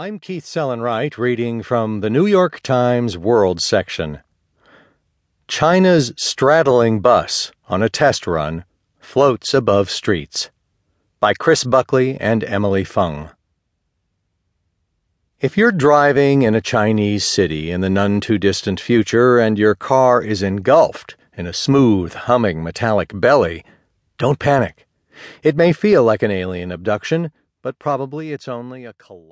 I'm Keith Sellon-Wright, reading from the New York Times World section. China's straddling bus on a test run floats above streets by Chris Buckley and Emily Feng. If you're driving in a Chinese city in the none too distant future and your car is engulfed in a smooth, humming metallic belly, don't panic. It may feel like an alien abduction, but probably it's only a collapse.